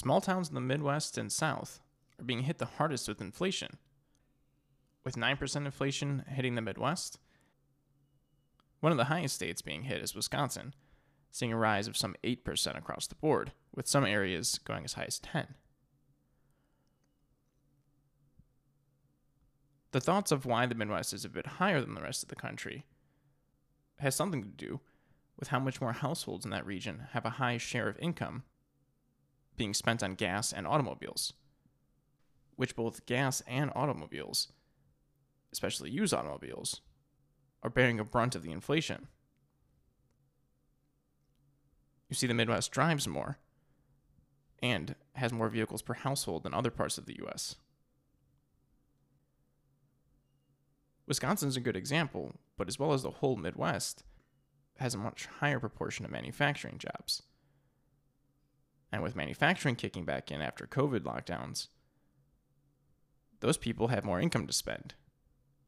Small towns in the Midwest and South are being hit the hardest with inflation. With 9% inflation hitting the Midwest, one of the highest states being hit is Wisconsin, seeing a rise of some 8% across the board, with some areas going as high as 10. The thoughts of why the Midwest is a bit higher than the rest of the country has something to do with how much more households in that region have a high share of income being spent on gas and automobiles, which both gas and automobiles, especially used automobiles, are bearing a brunt of the inflation. You see, the Midwest drives more and has more vehicles per household than other parts of the US. Wisconsin is a good example, but as well as the whole Midwest, has a much higher proportion of manufacturing jobs. And with manufacturing kicking back in after COVID lockdowns, those people have more income to spend